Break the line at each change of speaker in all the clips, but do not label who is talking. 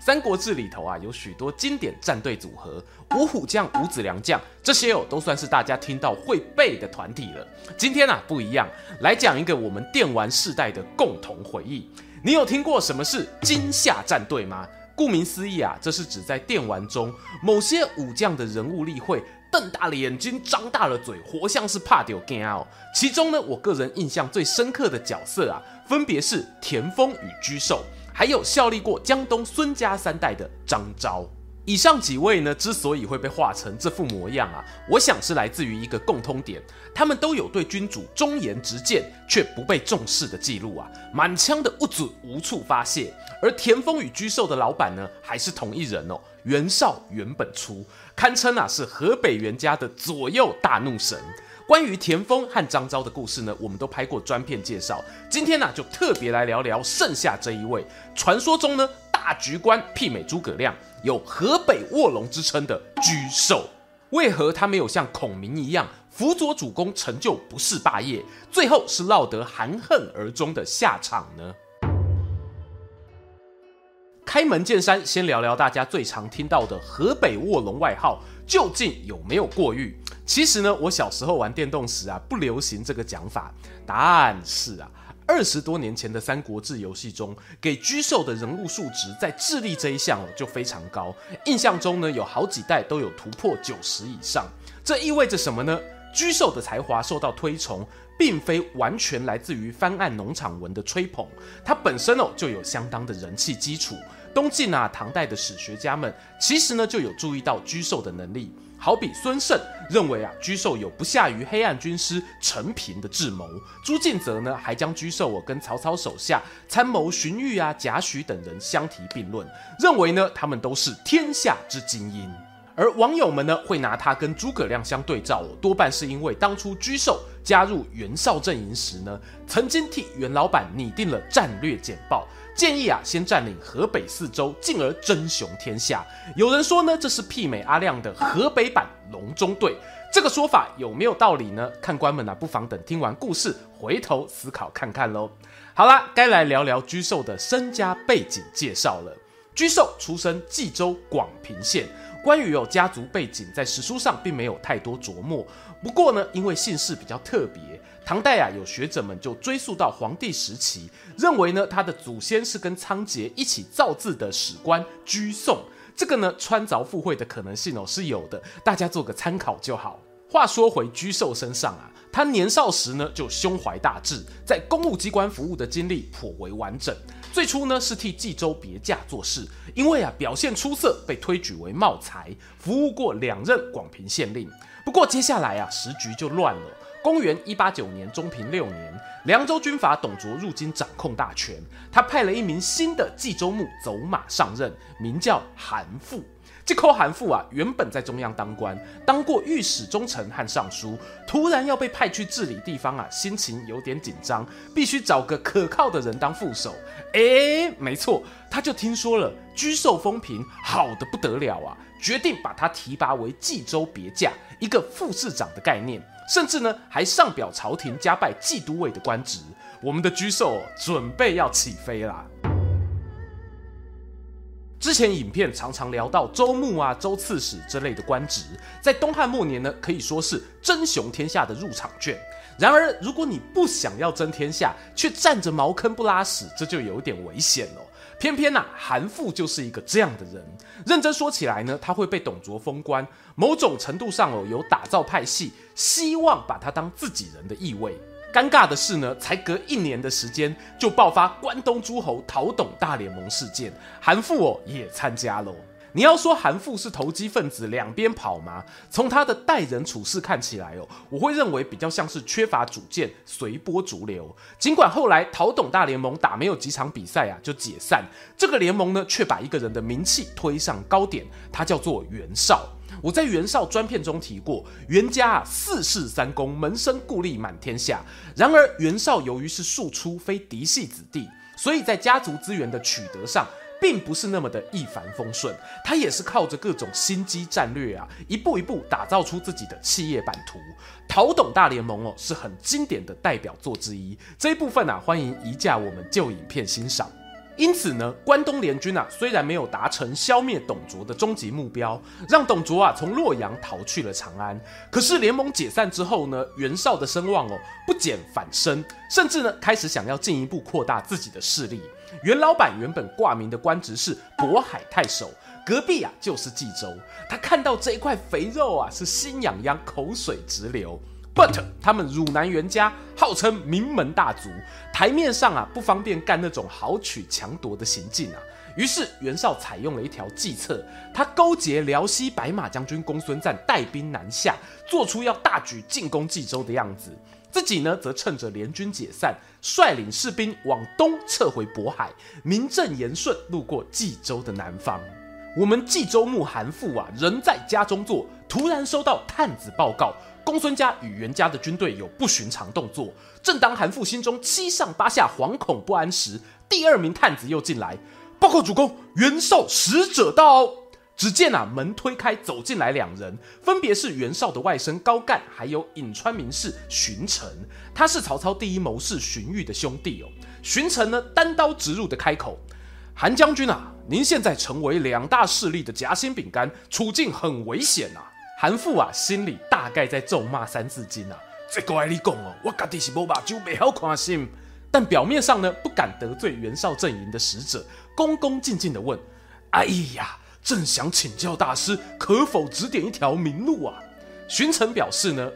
三国志里头啊，有许多经典战队组合，五虎将、五子良将，这些哦都算是大家听到会背的团体了。今天啊不一样，来讲一个我们电玩世代的共同回忆。你有听过什么是金夏战队吗？顾名思义啊，这是指在电玩中某些武将的人物立绘，瞪大了眼睛，张大了嘴，活像是怕丢惊哦。其中呢，我个人印象最深刻的角色啊，分别是田丰与沮授。还有效力过江东孙家三代的张昭，以上几位呢，之所以会被画成这副模样啊，我想是来自于一个共通点，他们都有对君主忠言直谏却不被重视的记录啊，满腔的不准无处发泄。而田丰与沮授的老板呢，还是同一人哦，袁绍袁本初，堪称啊是河北袁家的左右大怒神。关于田丰和张昭的故事呢，我们都拍过专片介绍。今天呢、就特别来聊聊剩下这一位，传说中呢大局观媲美诸葛亮，有河北卧龙之称的沮授。为何他没有像孔明一样辅佐主公成就不世霸业，最后是落得含恨而终的下场呢？开门见山，先聊聊大家最常听到的河北卧龙外号，究竟有没有过誉？其实呢，我小时候玩电动时啊，不流行这个讲法。但是啊，二十多年前的《三国志》游戏中，给沮授的人物数值在智力这一项哦就非常高。印象中呢，有好几代都有突破九十以上。这意味着什么呢？沮授的才华受到推崇，并非完全来自于翻案农场文的吹捧，他本身哦就有相当的人气基础。东晋啊，唐代的史学家们其实呢就有注意到沮授的能力。好比孙盛认为啊，沮授有不下于黑暗军师陈平的智谋。朱敬则呢，还将沮授我跟曹操手下参谋荀彧啊、贾诩等人相提并论，认为呢，他们都是天下之精英。而网友们呢，会拿他跟诸葛亮相对照，多半是因为当初沮授加入袁绍阵营时呢，曾经替袁老板拟定了战略简报。建议啊，先占领河北四州，进而争雄天下。有人说呢，这是媲美阿亮的河北版隆中对。这个说法有没有道理呢？看官们啊，不妨等听完故事，回头思考看看喽。好啦，该来聊聊沮授的身家背景介绍了。沮授出身冀州广平县，关于有家族背景，在史书上并没有太多琢磨。不过呢，因为姓氏比较特别。唐代啊，有学者们就追溯到黄帝时期，认为呢，他的祖先是跟仓颉一起造字的史官沮诵。这个呢，穿凿附会的可能性哦是有的，大家做个参考就好。话说回居寿身上啊，他年少时呢就胸怀大志，在公务机关服务的经历颇为完整。最初呢是替冀州别驾做事，因为啊表现出色，被推举为茂才，服务过两任广平县令。不过接下来啊时局就乱了。公元一八九年，中平六年，凉州军阀董卓入京掌控大权。他派了一名新的冀州牧走马上任，名叫韩馥。这口韩馥啊，原本在中央当官，当过御史中丞和尚书，突然要被派去治理地方啊，心情有点紧张，必须找个可靠的人当副手。哎，没错，他就听说了居寿风评好得不得了啊，决定把他提拔为冀州别驾，一个副市长的概念。甚至呢，还上表朝廷加拜冀都尉的官职。我们的沮授准备要起飞啦。之前影片常常聊到周牧啊、周刺史之类的官职，在东汉末年呢，可以说是争雄天下的入场券。然而，如果你不想要争天下，却占着茅坑不拉屎，这就有点危险了。偏偏呐、啊，韩馥就是一个这样的人。认真说起来呢，他会被董卓封官，某种程度上哦，有打造派系，希望把他当自己人的意味。尴尬的是呢，才隔一年的时间，就爆发关东诸侯讨董大联盟事件，韩馥哦也参加了。你要说韩馥是投机分子，两边跑吗？从他的待人处事看起来哦，我会认为比较像是缺乏主见，随波逐流。尽管后来陶董大联盟打没有几场比赛啊就解散，这个联盟呢却把一个人的名气推上高点，他叫做袁绍。我在袁绍专片中提过，袁家啊四世三公，门生故吏满天下。然而袁绍由于是庶出，非嫡系子弟，所以在家族资源的取得上。并不是那么的一帆风顺，他也是靠着各种心机战略啊，一步一步打造出自己的企业版图。陶董大联盟哦，是很经典的代表作之一。这一部分啊，欢迎移驾我们旧影片欣赏。因此呢，关东联军啊，虽然没有达成消灭董卓的终极目标，让董卓啊从洛阳逃去了长安，可是联盟解散之后呢，袁绍的声望哦不减反升，甚至呢开始想要进一步扩大自己的势力。袁老板原本挂名的官职是渤海太守，隔壁啊就是冀州。他看到这一块肥肉啊，是心痒痒，口水直流。But 他们汝南袁家号称名门大族，台面上啊不方便干那种豪取强夺的行径啊。于是袁绍采用了一条计策，他勾结辽西白马将军公孙瓒带兵南下，做出要大举进攻冀州的样子。自己呢，则趁着联军解散，率领士兵往东撤回渤海，名正言顺路过冀州的南方。我们冀州牧韩馥啊，人在家中坐，突然收到探子报告，公孙家与袁家的军队有不寻常动作。正当韩馥心中七上八下、惶恐不安时，第二名探子又进来，报告主公，袁绍使者到。只见啊，门推开，走进来两人，分别是袁绍的外甥高干，还有颍川名士荀成。他是曹操第一谋士荀彧的兄弟哦。荀成呢，单刀直入的开口：“韩将军啊，您现在成为两大势力的夹心饼干，处境很危险啊。”韩馥啊，心里大概在咒骂三字经啊。这个爱你讲哦，我家己是无目睭，未好看心。但表面上呢，不敢得罪袁绍阵营的使者，恭恭敬敬的问：“哎呀。”正想请教大师，可否指点一条明路啊？荀成表示呢，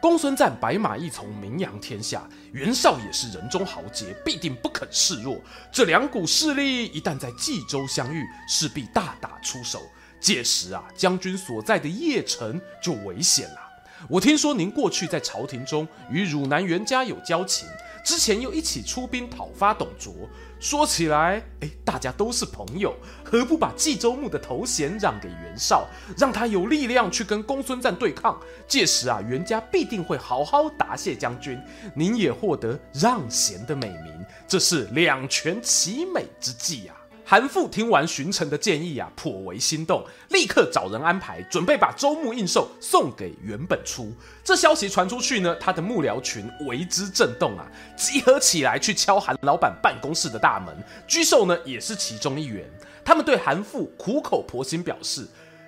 公孙瓒白马一从，名扬天下，袁绍也是人中豪杰，必定不肯示弱。这两股势力一旦在冀州相遇，势必大打出手。届时啊，将军所在的邺城就危险了。我听说您过去在朝廷中与汝南袁家有交情。之前又一起出兵讨伐董卓，说起来，哎，大家都是朋友，何不把冀州牧的头衔让给袁绍，让他有力量去跟公孙瓒对抗？届时啊，袁家必定会好好答谢将军，您也获得让贤的美名，这是两全其美之计呀。韩馥听完巡城的建议啊，颇为心动，立刻找人安排，准备把州牧印寿送给袁本初。这消息传出去呢，他的幕僚群为之震动啊，集合起来去敲韩老板办公室的大门。居寿呢，也是其中一员。他们对韩馥苦口婆心表示。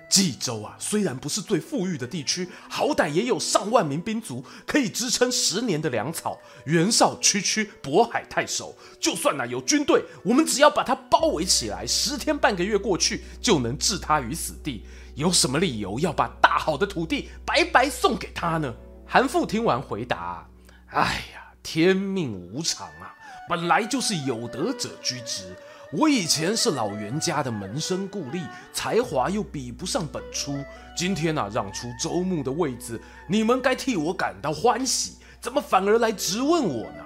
冀州啊，虽然不是最富裕的地区，好歹也有上万名兵卒，可以支撑十年的粮草。袁绍区区渤海太守，就算呐有军队，我们只要把他包围起来，十天半个月过去，就能置他于死地。有什么理由要把大好的土地白白送给他呢？韩馥听完回答：“哎呀，天命无常啊，本来就是有德者居之。”我以前是老袁家的门生故吏，才华又比不上本初。今天呢、啊，让出周牧的位子，你们该替我感到欢喜，怎么反而来质问我呢？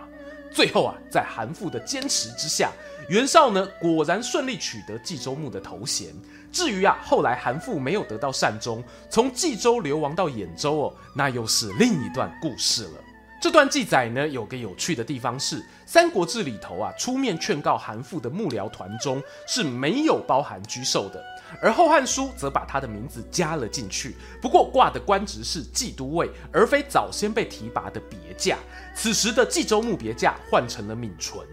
最后啊，在韩馥的坚持之下，袁绍呢果然顺利取得冀州牧的头衔。至于啊，后来韩馥没有得到善终，从冀州流亡到兖州哦，那又是另一段故事了。这段记载呢，有个有趣的地方是，《三国志》里头啊，出面劝告韩馥的幕僚团中是没有包含居寿的，而《后汉书》则把他的名字加了进去。不过挂的官职是冀都尉，而非早先被提拔的别驾。此时的冀州牧别驾换成了闵纯。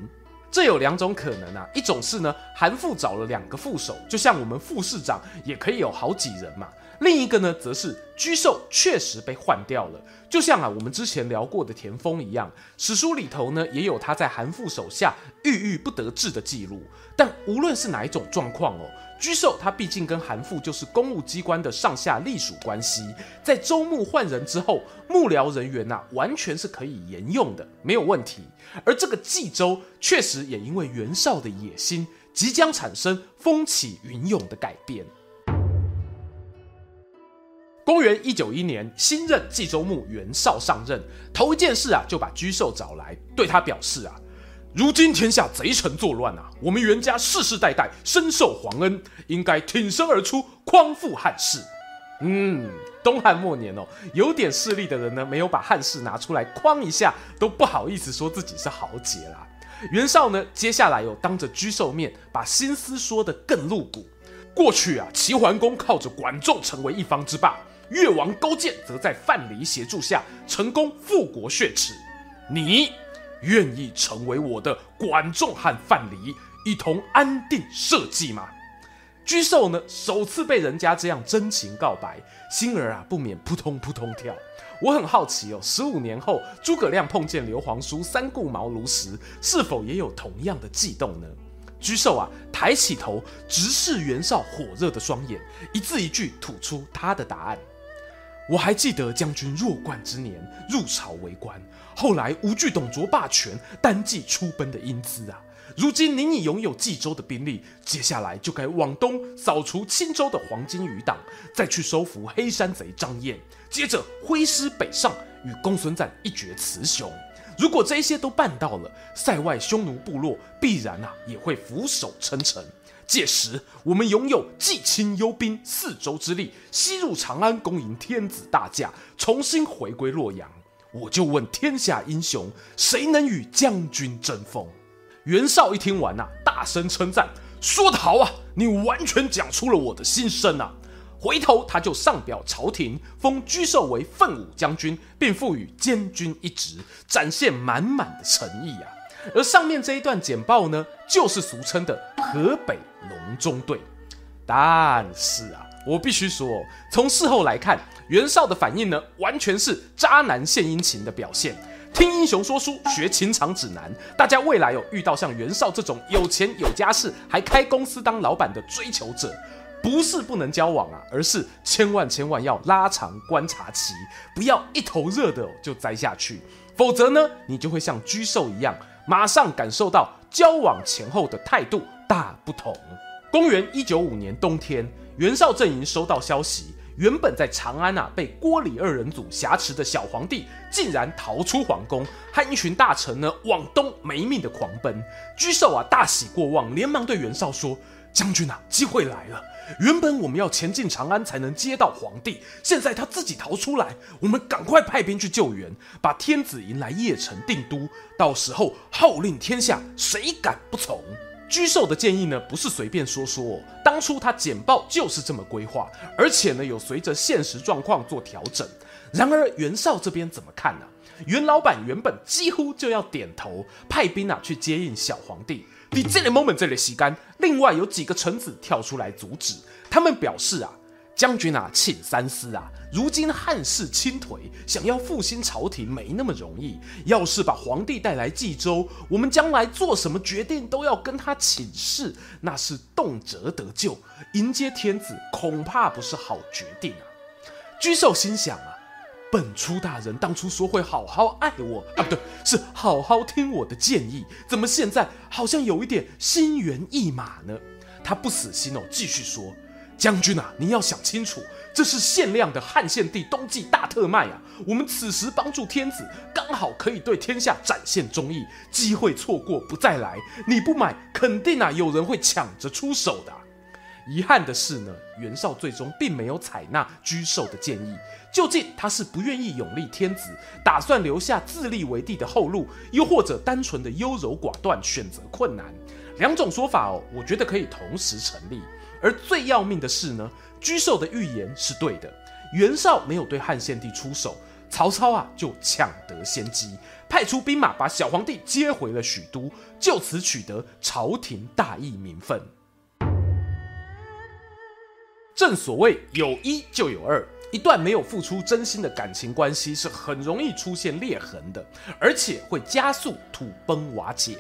这有两种可能啊，一种是呢，韩馥找了两个副手，就像我们副市长也可以有好几人嘛。另一个呢，则是居寿确实被换掉了，就像啊我们之前聊过的田丰一样，史书里头呢也有他在韩馥手下郁郁不得志的记录。但无论是哪一种状况哦，居寿他毕竟跟韩馥就是公务机关的上下隶属关系，在周穆换人之后，幕僚人员呐、啊、完全是可以沿用的，没有问题。而这个冀州确实也因为袁绍的野心，即将产生风起云涌的改变。公元一九一年，新任冀州牧袁绍上任，头一件事啊，就把沮授找来，对他表示啊，如今天下贼臣作乱啊，我们袁家世世代代深受皇恩，应该挺身而出，匡复汉室。嗯，东汉末年哦，有点势力的人呢，没有把汉室拿出来匡一下，都不好意思说自己是豪杰啦。袁绍呢，接下来又当着沮授面，把心思说得更露骨。过去啊，齐桓公靠着管仲成为一方之霸，越王勾践则在范蠡协助下成功复国雪耻。你愿意成为我的管仲和范蠡，一同安定社稷吗？沮授呢，首次被人家这样真情告白，心儿啊不免扑通扑通跳。我很好奇哦，十五年后诸葛亮碰见刘皇叔三顾茅庐时，是否也有同样的悸动呢？沮授啊，抬起头直视袁绍火热的双眼，一字一句吐出他的答案。我还记得将军弱冠之年入朝为官，后来无惧董卓霸权，单骑出奔的英姿啊。如今您已拥有冀州的兵力，接下来就该往东扫除青州的黄金余党，再去收服黑山贼张燕，接着挥师北上，与公孙瓒一决雌雄。如果这些都办到了，塞外匈奴部落必然啊也会俯首称臣。届时我们拥有冀青幽兵四州之力，西入长安恭迎天子大驾，重新回归洛阳。我就问天下英雄，谁能与将军争锋？袁绍一听完呐、大声称赞：“说得好啊，你完全讲出了我的心声啊！”回头他就上表朝廷，封居寿为奋武将军，并赋予监军一职，展现满满的诚意啊。而上面这一段简报呢，就是俗称的河北中对。但是啊，我必须说，从事后来看，袁绍的反应呢，完全是渣男献殷勤的表现。听英雄说书，学情场指南。大家未来有遇到像袁绍这种有钱有家室，还开公司当老板的追求者，不是不能交往啊，而是千万千万要拉长观察期，不要一头热的就栽下去，否则呢，你就会像居兽一样，马上感受到交往前后的态度大不同。公元一九五年冬天，袁绍阵营收到消息。原本在长安啊被郭李二人组挟持的小皇帝，竟然逃出皇宫，和一群大臣呢往东没命的狂奔。居寿啊大喜过望，连忙对袁绍说：“将军啊，机会来了！原本我们要前进长安才能接到皇帝，现在他自己逃出来，我们赶快派兵去救援，把天子迎来邺城定都，到时候号令天下，谁敢不从？”居寿的建议呢，不是随便说说哦。当初他简报就是这么规划，而且呢，有随着现实状况做调整。然而袁绍这边怎么看呢？袁老板原本几乎就要点头，派兵啊去接应小皇帝。你这里 moment 这里洗干。另外有几个臣子跳出来阻止，他们表示啊。将军啊，请三思啊！如今汉室倾颓，想要复兴朝廷没那么容易。要是把皇帝带来冀州，我们将来做什么决定都要跟他请示，那是动辄得咎。迎接天子恐怕不是好决定啊！居寿心想啊，本初大人当初说会好好爱我啊，不对，是好好听我的建议，怎么现在好像有一点心猿意马呢？他不死心哦，继续说。将军啊，您要想清楚，这是限量的汉献帝冬季大特卖啊！我们此时帮助天子，刚好可以对天下展现忠义，机会错过不再来。你不买，肯定啊有人会抢着出手的。遗憾的是呢，袁绍最终并没有采纳居寿的建议。究竟他是不愿意拥立天子，打算留下自立为帝的后路，又或者单纯的优柔寡断，选择困难？两种说法哦，我觉得可以同时成立。而最要命的是呢，沮授的预言是对的。袁绍没有对汉献帝出手，曹操啊就抢得先机，派出兵马把小皇帝接回了许都，就此取得朝廷大义名分。正所谓有一就有二，一段没有付出真心的感情关系是很容易出现裂痕的，而且会加速土崩瓦解。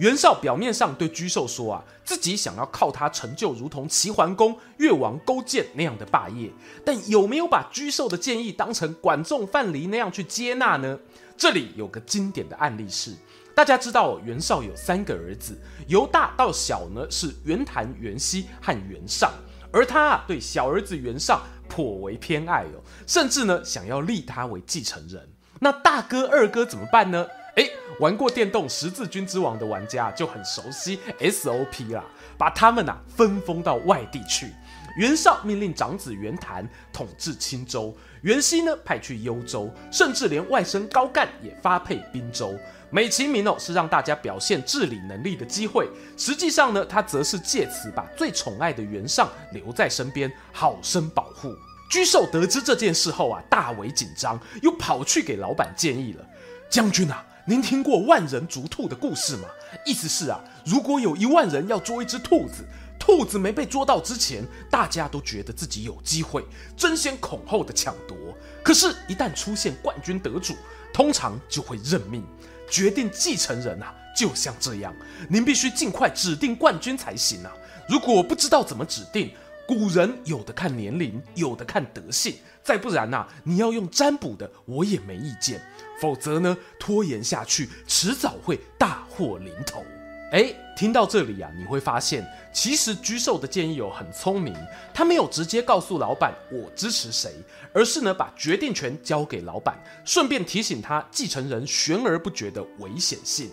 袁绍表面上对沮授说啊，自己想要靠他成就如同齐桓公、越王勾践那样的霸业，但有没有把沮授的建议当成管仲、范蠡那样去接纳呢？这里有个经典的案例是，大家知道袁绍有三个儿子，由大到小呢是袁谭、袁熙和袁尚，而他啊对小儿子袁尚颇为偏爱哦，甚至呢想要立他为继承人。那大哥、二哥怎么办呢？诶，玩过电动十字军之王的玩家就很熟悉 SOP 啦，把他们呐、啊、分封到外地去。袁绍命令长子袁谭统治青州，袁熙呢派去幽州，甚至连外甥高干也发配滨州。美其名哦是让大家表现治理能力的机会，实际上呢他则是借此把最宠爱的袁尚留在身边，好生保护。沮授得知这件事后啊大为紧张，又跑去给老板建议了：将军啊。您听过万人逐兔的故事吗？意思是啊，如果有一万人要捉一只兔子，兔子没被捉到之前，大家都觉得自己有机会，争先恐后的抢夺。可是，一旦出现冠军得主，通常就会认命，决定继承人啊，就像这样，您必须尽快指定冠军才行啊。如果不知道怎么指定，古人有的看年龄，有的看德性，再不然呐、啊，你要用占卜的，我也没意见。否则呢，拖延下去，迟早会大祸临头。诶，听到这里啊，你会发现，其实沮授的建议有很聪明，他没有直接告诉老板我支持谁，而是呢把决定权交给老板，顺便提醒他继承人悬而不决的危险性。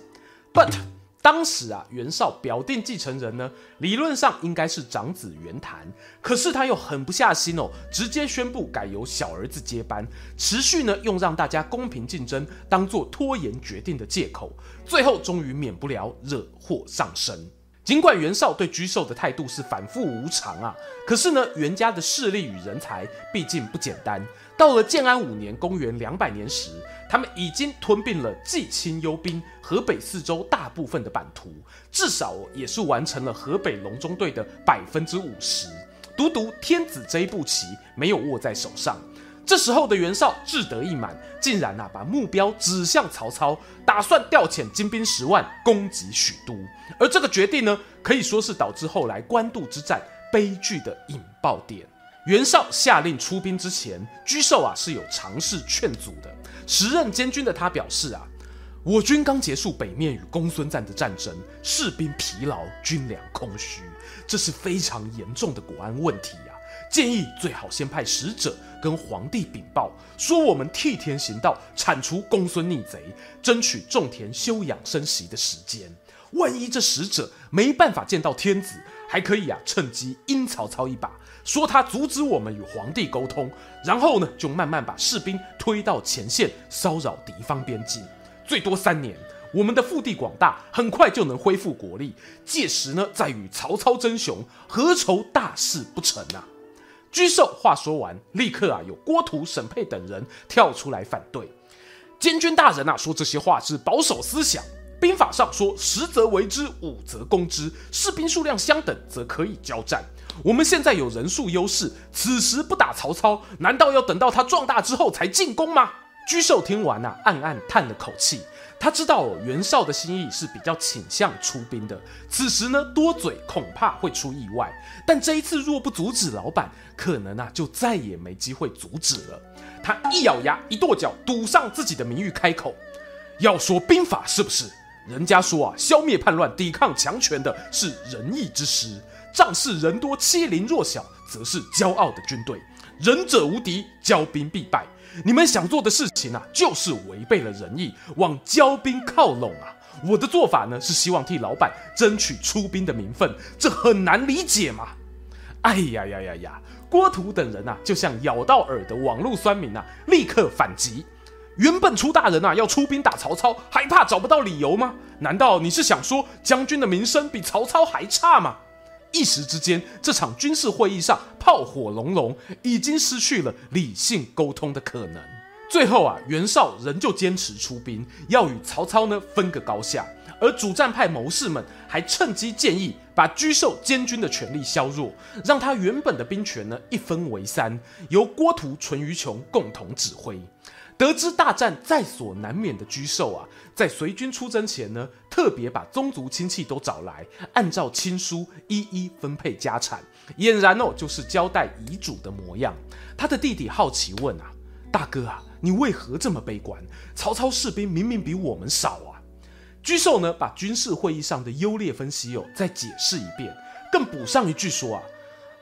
But 当时啊，袁绍表定继承人呢，理论上应该是长子袁谭，可是他又狠不下心哦，直接宣布改由小儿子接班，持续呢用让大家公平竞争当做拖延决定的借口，最后终于免不了惹祸上身。尽管袁绍对沮授的态度是反复无常啊，可是呢，袁家的势力与人才毕竟不简单。到了建安五年（公元两百年）时，他们已经吞并了冀青幽兵、河北四州大部分的版图，至少也是完成了河北隆中对的百分之五十。独独天子这一步棋没有握在手上。这时候的袁绍志得意满，竟然啊把目标指向曹操，打算调遣精兵十万攻击许都。而这个决定呢，可以说是导致后来官渡之战悲剧的引爆点。袁绍下令出兵之前，沮授啊是有尝试劝阻的。时任监军的他表示啊，我军刚结束北面与公孙瓒的战争，士兵疲劳，军粮空虚，这是非常严重的国安问题。建议最好先派使者跟皇帝禀报，说我们替天行道，铲除公孙逆贼，争取种田休养生息的时间。万一这使者没办法见到天子，还可以啊趁机阴曹操一把，说他阻止我们与皇帝沟通，然后呢就慢慢把士兵推到前线，骚扰敌方边境。最多三年，我们的腹地广大，很快就能恢复国力。届时呢再与曹操争雄，何愁大事不成啊？沮授话说完，立刻啊有郭图、沈佩等人跳出来反对。监军大人啊说这些话是保守思想。兵法上说十则围之，五则攻之，士兵数量相等则可以交战。我们现在有人数优势，此时不打曹操，难道要等到他壮大之后才进攻吗？沮授听完啊，暗暗叹了口气。他知道哦，袁绍的心意是比较倾向出兵的。此时呢，多嘴恐怕会出意外。但这一次若不阻止老板，可能啊就再也没机会阻止了。他一咬牙，一跺脚，赌上自己的名誉，开口：“要说兵法是不是？人家说啊，消灭叛乱、抵抗强权的是仁义之师。仗势人多欺凌弱小，则是骄傲的军队。仁者无敌，骄兵必败。”你们想做的事情啊，就是违背了仁义，往骄兵靠拢啊！我的做法呢，是希望替老板争取出兵的名分，这很难理解嘛！哎呀呀呀呀！郭图等人啊，就像咬到耳的网络酸民啊，立刻反击。原本出大人啊要出兵打曹操，还怕找不到理由吗？难道你是想说将军的名声比曹操还差吗？一时之间，这场军事会议上炮火隆隆，已经失去了理性沟通的可能。最后啊，袁绍仍旧坚持出兵，要与曹操呢分个高下。而主战派谋士们还趁机建议把沮授监军的权力削弱，让他原本的兵权呢一分为三，由郭图、淳于琼共同指挥。得知大战在所难免的沮授啊，在随军出征前呢，特别把宗族亲戚都找来，按照亲书一一分配家产，俨然哦就是交代遗嘱的模样。他的弟弟好奇问啊：“大哥啊，你为何这么悲观？曹操士兵明明比我们少啊！”沮授呢，把军事会议上的优劣分析哦再解释一遍，更补上一句说啊：“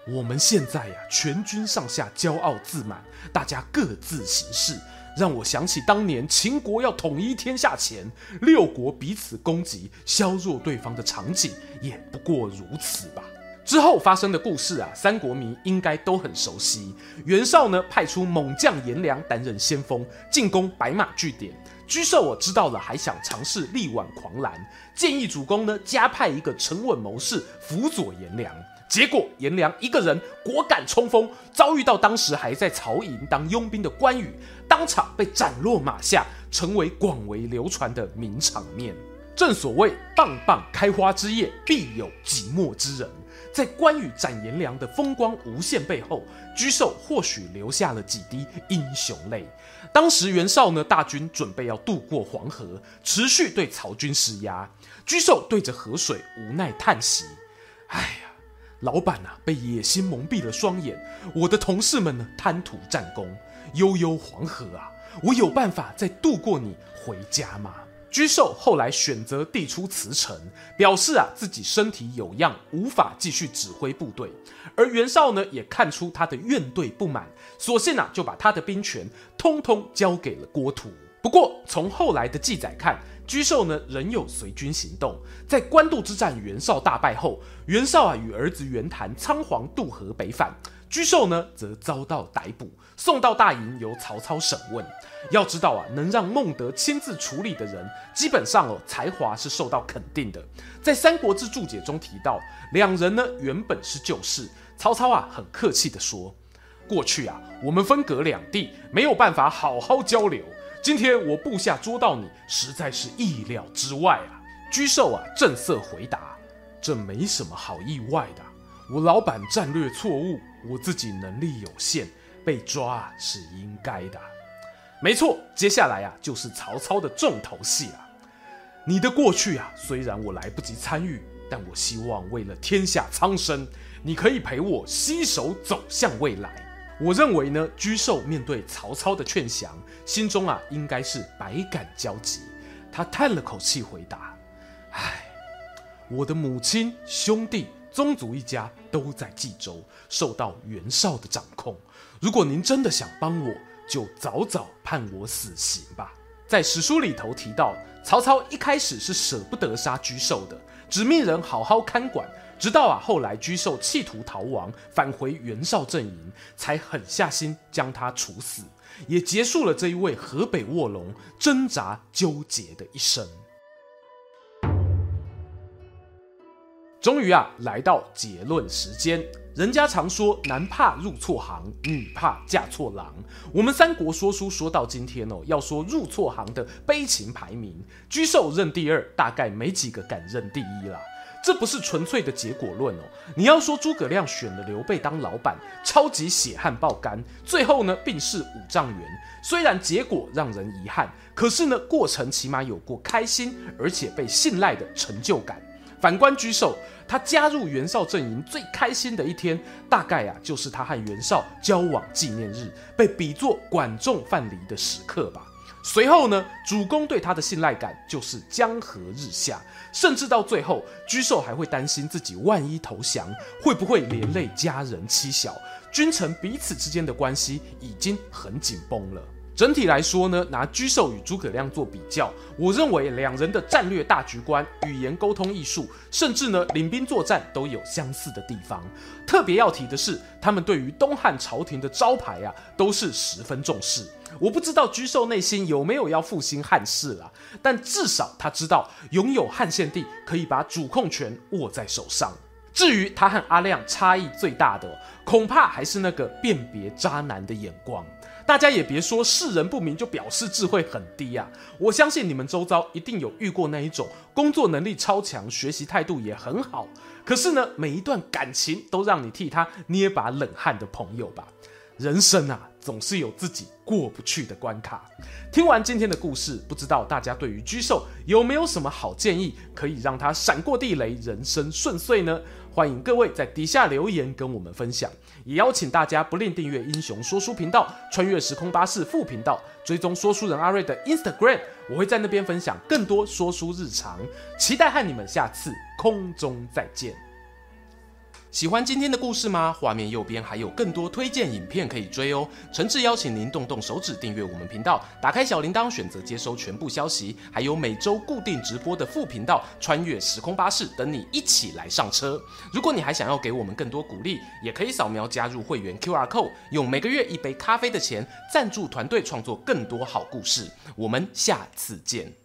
我们现在呀，全军上下骄傲自满，大家各自行事，让我想起当年秦国要统一天下前，六国彼此攻击，削弱对方的场景，也不过如此吧。之后发生的故事啊，三国迷应该都很熟悉。袁绍呢，派出猛将颜良担任先锋，进攻白马据点。沮授我知道了，还想尝试力挽狂澜，建议主公呢，加派一个沉稳谋士辅佐颜良。结果颜良一个人果敢冲锋，遭遇到当时还在曹营当佣兵的关羽，当场被斩落马下，成为广为流传的名场面。正所谓棒棒开花之夜，必有寂寞之人。在关羽斩颜良的风光无限背后，沮授或许流下了几滴英雄泪。当时袁绍呢，大军准备要渡过黄河，持续对曹军施压。沮授对着河水无奈叹息：“哎呀，老板啊，被野心蒙蔽了双眼。我的同事们呢，贪图战功。悠悠黄河啊，我有办法再渡过你回家吗？”沮授后来选择递出辞呈，表示啊自己身体有恙，无法继续指挥部队。而袁绍呢也看出他的怨怼不满，索性啊就把他的兵权通通交给了郭图。不过从后来的记载看，沮授呢仍有随军行动。在官渡之战，袁绍大败后，袁绍啊与儿子袁谭仓皇渡河北返。沮授呢，则遭到逮捕，送到大营由曹操审问。要知道啊，能让孟德亲自处理的人，基本上哦，才华是受到肯定的。在《三国志》注解中提到，两人呢原本是旧识。曹操啊，很客气地说：“过去啊，我们分隔两地，没有办法好好交流。今天我部下捉到你，实在是意料之外啊。”沮授啊，正色回答：“这没什么好意外的。我老板战略错误。”我自己能力有限，被抓是应该的。没错，接下来啊就是曹操的重头戏了。你的过去啊，虽然我来不及参与，但我希望为了天下苍生，你可以陪我携手走向未来。我认为呢，沮授面对曹操的劝降，心中啊应该是百感交集。他叹了口气回答：“唉，我的母亲兄弟。”宗族一家都在冀州，受到袁绍的掌控。如果您真的想帮我，就早早判我死刑吧。在史书里头提到，曹操一开始是舍不得杀沮授的，只命人好好看管。直到啊后来沮授企图逃亡，返回袁绍阵营，才狠下心将他处死，也结束了这一位河北卧龙挣扎纠结的一生。终于啊，来到结论时间。人家常说，男怕入错行，女怕嫁错郎。我们三国说书说到今天哦，要说入错行的悲情排名，沮授认第二，大概没几个敢认第一啦。这不是纯粹的结果论哦。你要说诸葛亮选了刘备当老板，超级血汗爆肝，最后呢病逝五丈原。虽然结果让人遗憾，可是呢过程起码有过开心而且被信赖的成就感。反观沮授，他加入袁绍阵营最开心的一天，大概啊就是他和袁绍交往纪念日，被比作管仲范蠡的时刻吧。随后呢，主公对他的信赖感就是江河日下，甚至到最后，沮授还会担心自己万一投降，会不会连累家人妻小，君臣彼此之间的关系已经很紧绷了。整体来说呢，拿沮授与诸葛亮做比较，我认为两人的战略大局观、语言沟通艺术，甚至呢领兵作战都有相似的地方。特别要提的是，他们对于东汉朝廷的招牌啊，都是十分重视。我不知道沮授内心有没有要复兴汉室啦，但至少他知道拥有汉献帝可以把主控权握在手上。至于他和阿亮差异最大的，恐怕还是那个辨别渣男的眼光。大家也别说世人不明就表示智慧很低啊！我相信你们周遭一定有遇过那一种工作能力超强、学习态度也很好，可是呢，每一段感情都让你替他捏把冷汗的朋友吧。人生啊，总是有自己过不去的关卡。听完今天的故事，不知道大家对于居兽有没有什么好建议，可以让他闪过地雷，人生顺遂呢？欢迎各位在底下留言跟我们分享，也邀请大家不吝订阅英雄说书频道、穿越时空巴士副频道，追踪说书人阿瑞的 Instagram，我会在那边分享更多说书日常，期待和你们下次空中再见。喜欢今天的故事吗？画面右边还有更多推荐影片可以追哦。诚挚邀请您动动手指订阅我们频道，打开小铃铛，选择接收全部消息，还有每周固定直播的副频道《穿越时空巴士》等你一起来上车。如果你还想要给我们更多鼓励，也可以扫描加入会员 QR code，用每个月一杯咖啡的钱赞助团队创作更多好故事。我们下次见。